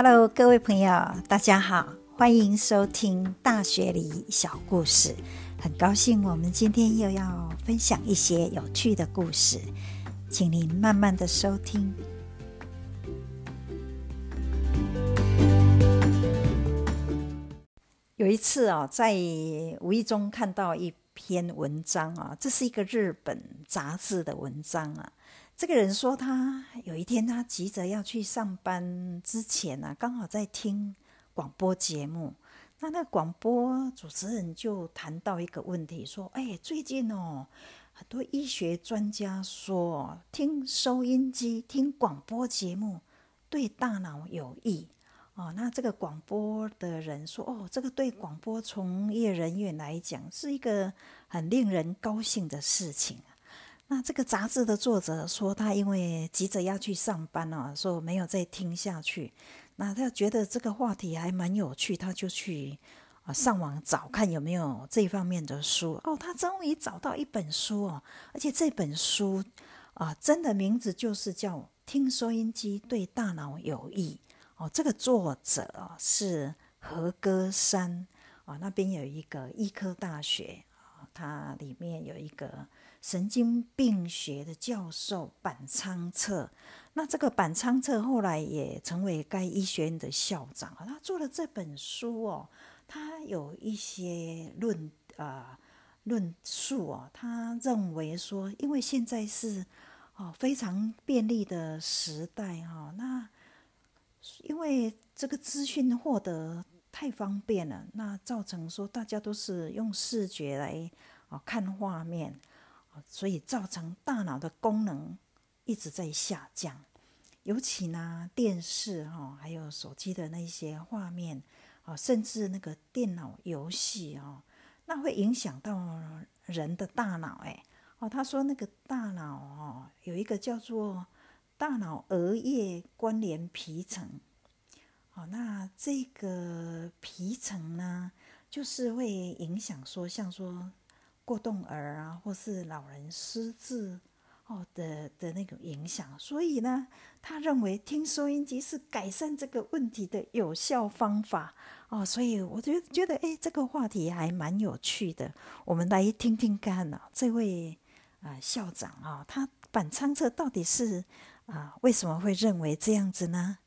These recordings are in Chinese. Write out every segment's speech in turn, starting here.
Hello，各位朋友，大家好，欢迎收听《大学里小故事》。很高兴我们今天又要分享一些有趣的故事，请您慢慢的收听。有一次啊，在无意中看到一篇文章啊，这是一个日本杂志的文章啊。这个人说，他有一天他急着要去上班之前呢，刚好在听广播节目。那那广播主持人就谈到一个问题，说：“哎，最近哦，很多医学专家说，听收音机、听广播节目对大脑有益哦。那这个广播的人说：哦，这个对广播从业人员来讲是一个很令人高兴的事情。”那这个杂志的作者说，他因为急着要去上班哦，说没有再听下去。那他觉得这个话题还蛮有趣，他就去啊上网找看有没有这方面的书。哦，他终于找到一本书哦，而且这本书啊，真的名字就是叫《听收音机对大脑有益》哦。这个作者是何歌山啊，那边有一个医科大学，它里面有一个。神经病学的教授板仓彻，那这个板仓彻后来也成为该医学院的校长他做了这本书哦，他有一些论啊论述哦，他认为说，因为现在是哦非常便利的时代哈，那因为这个资讯获得太方便了，那造成说大家都是用视觉来啊看画面。所以造成大脑的功能一直在下降，尤其呢电视哈，还有手机的那些画面啊，甚至那个电脑游戏哦，那会影响到人的大脑哎哦。他说那个大脑哦，有一个叫做大脑额叶关联皮层，哦，那这个皮层呢，就是会影响说像说。过动儿啊，或是老人失智哦的的那种影响，所以呢，他认为听收音机是改善这个问题的有效方法哦，所以我觉觉得，哎，这个话题还蛮有趣的，我们来听听看呢，这位啊校长啊，他板仓彻到底是啊为什么会认为这样子呢？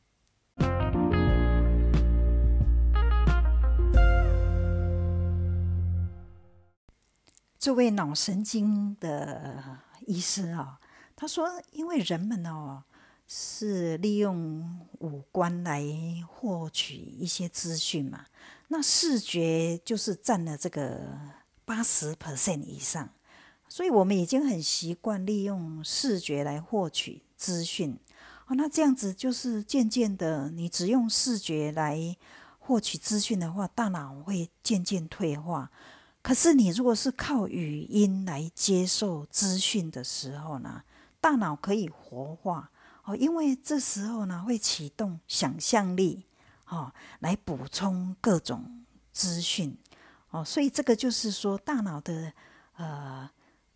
这位脑神经的医师啊，他说：“因为人们哦是利用五官来获取一些资讯嘛，那视觉就是占了这个八十 percent 以上，所以我们已经很习惯利用视觉来获取资讯哦。那这样子就是渐渐的，你只用视觉来获取资讯的话，大脑会渐渐退化。”可是，你如果是靠语音来接受资讯的时候呢，大脑可以活化哦，因为这时候呢会启动想象力哦，来补充各种资讯哦，所以这个就是说，大脑的呃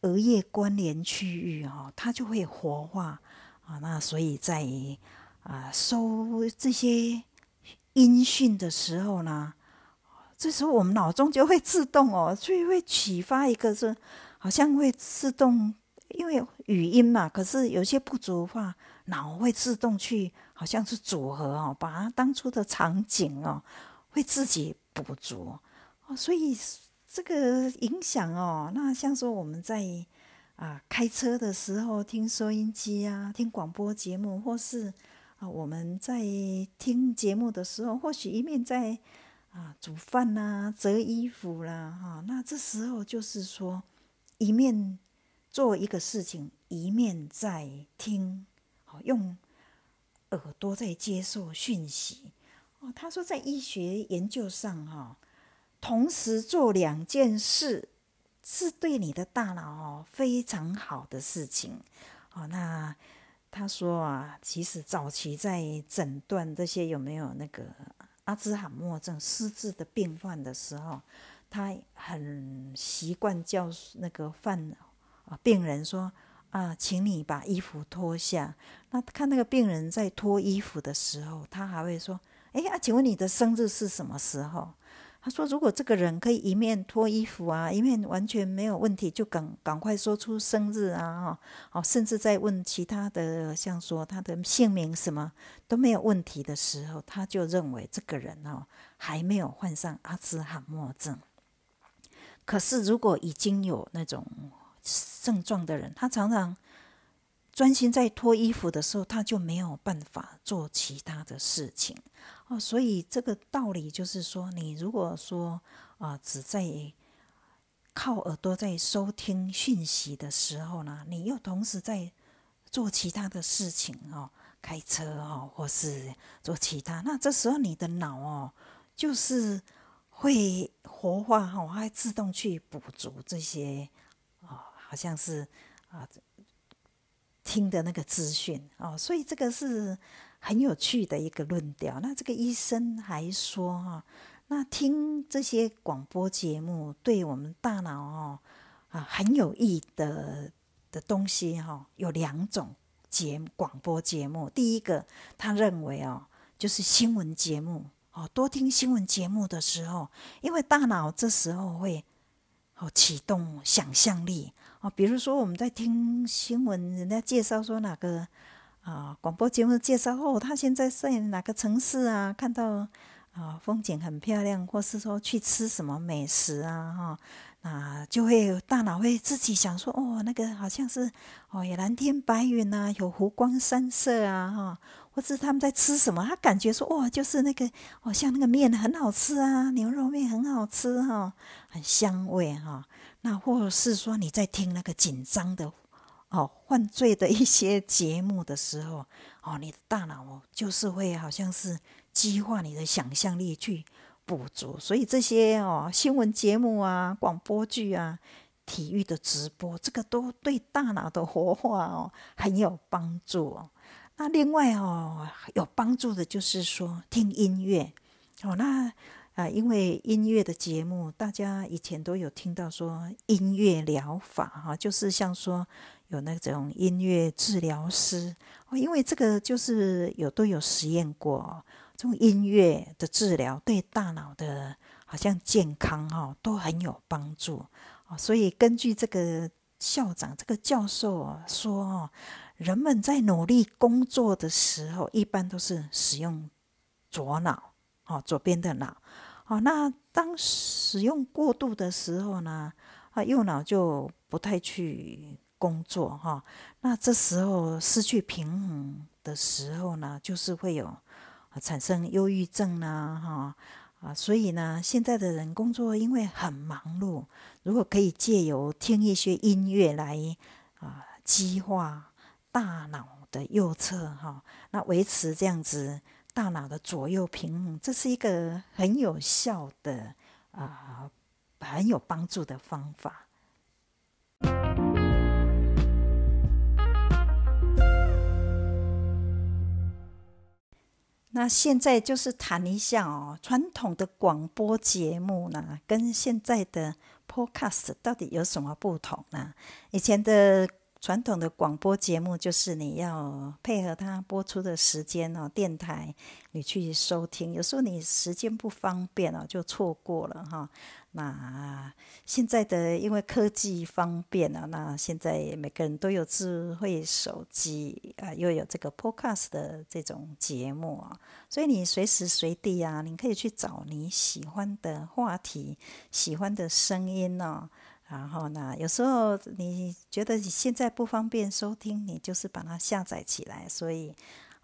额叶关联区域哦，它就会活化啊。那所以在啊收这些音讯的时候呢。这时候我们脑中就会自动哦，所以会启发一个是，好像会自动，因为语音嘛，可是有些不足的话，脑会自动去，好像是组合哦，把它当初的场景哦，会自己补足哦，所以这个影响哦，那像说我们在啊开车的时候听收音机啊，听广播节目，或是啊我们在听节目的时候，或许一面在。啊，煮饭呐，折衣服啦，哈，那这时候就是说，一面做一个事情，一面在听，好用耳朵在接受讯息。哦，他说在医学研究上，哈，同时做两件事是对你的大脑哦非常好的事情。哦，那他说啊，其实早期在诊断这些有没有那个。阿兹海默症失智的病患的时候，他很习惯叫那个犯啊病人说啊，请你把衣服脱下。那看那个病人在脱衣服的时候，他还会说：“哎啊，请问你的生日是什么时候？他说：“如果这个人可以一面脱衣服啊，一面完全没有问题，就赶赶快说出生日啊，哦，甚至在问其他的，像说他的姓名什么都没有问题的时候，他就认为这个人哦还没有患上阿兹海默症。可是如果已经有那种症状的人，他常常专心在脱衣服的时候，他就没有办法做其他的事情。”哦，所以这个道理就是说，你如果说啊，只在靠耳朵在收听讯息的时候呢，你又同时在做其他的事情哦，开车哦，或是做其他，那这时候你的脑哦，就是会活化哈，会自动去补足这些啊，好像是啊听的那个资讯哦，所以这个是。很有趣的一个论调。那这个医生还说哈，那听这些广播节目对我们大脑哦啊很有益的的东西哈，有两种节目广播节目。第一个，他认为哦，就是新闻节目哦，多听新闻节目的时候，因为大脑这时候会哦启动想象力哦，比如说我们在听新闻，人家介绍说哪个。啊，广播节目介绍哦，他现在在哪个城市啊？看到啊，风景很漂亮，或是说去吃什么美食啊？哈，那就会大脑会自己想说，哦，那个好像是哦，有蓝天白云呐，有湖光山色啊，哈，或是他们在吃什么？他感觉说，哇，就是那个哦，像那个面很好吃啊，牛肉面很好吃哈，很香味哈。那或者是说你在听那个紧张的。哦，犯罪的一些节目的时候，哦，你的大脑哦，就是会好像是激化你的想象力去补足，所以这些哦，新闻节目啊、广播剧啊、体育的直播，这个都对大脑的活化哦很有帮助哦。那另外哦，有帮助的就是说听音乐哦，那啊，因为音乐的节目，大家以前都有听到说音乐疗法哈，就是像说。有那种音乐治疗师哦，因为这个就是有都有实验过，这种音乐的治疗对大脑的好像健康哈都很有帮助哦，所以根据这个校长这个教授说哦，人们在努力工作的时候，一般都是使用左脑哦，左边的脑哦，那当使用过度的时候呢，啊，右脑就不太去。工作哈，那这时候失去平衡的时候呢，就是会有产生忧郁症啦哈啊，所以呢，现在的人工作因为很忙碌，如果可以借由听一些音乐来啊激化大脑的右侧哈，那维持这样子大脑的左右平衡，这是一个很有效的啊很有帮助的方法。那现在就是谈一下哦，传统的广播节目呢，跟现在的 Podcast 到底有什么不同呢？以前的传统的广播节目就是你要配合它播出的时间哦，电台你去收听，有时候你时间不方便哦，就错过了哈。那现在的因为科技方便啊，那现在每个人都有智慧手机啊，又有这个 Podcast 的这种节目啊，所以你随时随地啊，你可以去找你喜欢的话题、喜欢的声音哦。然后呢，有时候你觉得你现在不方便收听，你就是把它下载起来，所以。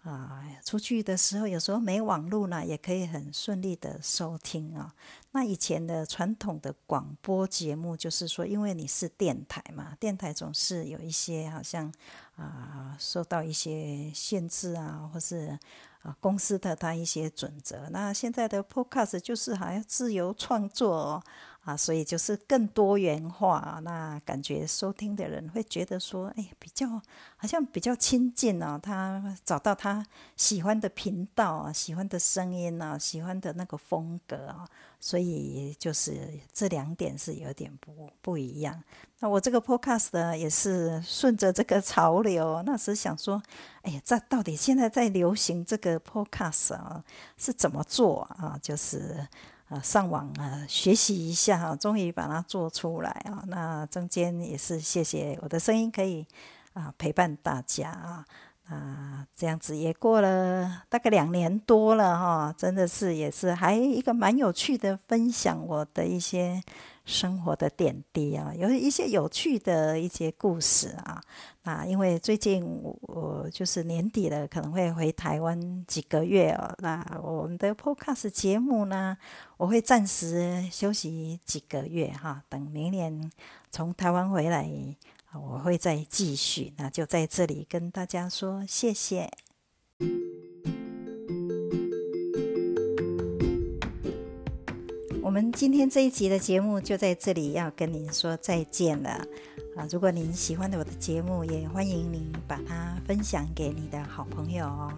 啊，出去的时候有时候没网络呢，也可以很顺利的收听啊。那以前的传统的广播节目，就是说，因为你是电台嘛，电台总是有一些好像啊，受到一些限制啊，或是啊公司的他一些准则。那现在的 Podcast 就是好像自由创作哦，啊，所以就是更多元化。那感觉收听的人会觉得说，哎，比较好像比较亲近哦。他找到他喜欢的频道啊，喜欢的声音啊，喜欢的那个风格啊。所以就是这两点是有点不不一样。那我这个 podcast 呢，也是顺着这个潮流。那时想说，哎呀，这到底现在在流行这个 podcast 啊，是怎么做啊？就是啊上网啊学习一下哈，终于把它做出来啊。那中间也是谢谢我的声音可以啊陪伴大家啊。啊，这样子也过了大概两年多了哈，真的是也是还一个蛮有趣的分享我的一些生活的点滴啊，有一些有趣的一些故事啊。那因为最近我就是年底了，可能会回台湾几个月哦。那我们的 Podcast 节目呢，我会暂时休息几个月哈，等明年从台湾回来。我会再继续，那就在这里跟大家说谢谢。我们今天这一集的节目就在这里要跟您说再见了啊！如果您喜欢我的节目，也欢迎您把它分享给你的好朋友哦。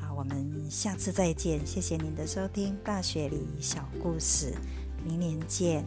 啊，我们下次再见，谢谢您的收听《大学里小故事》，明年见。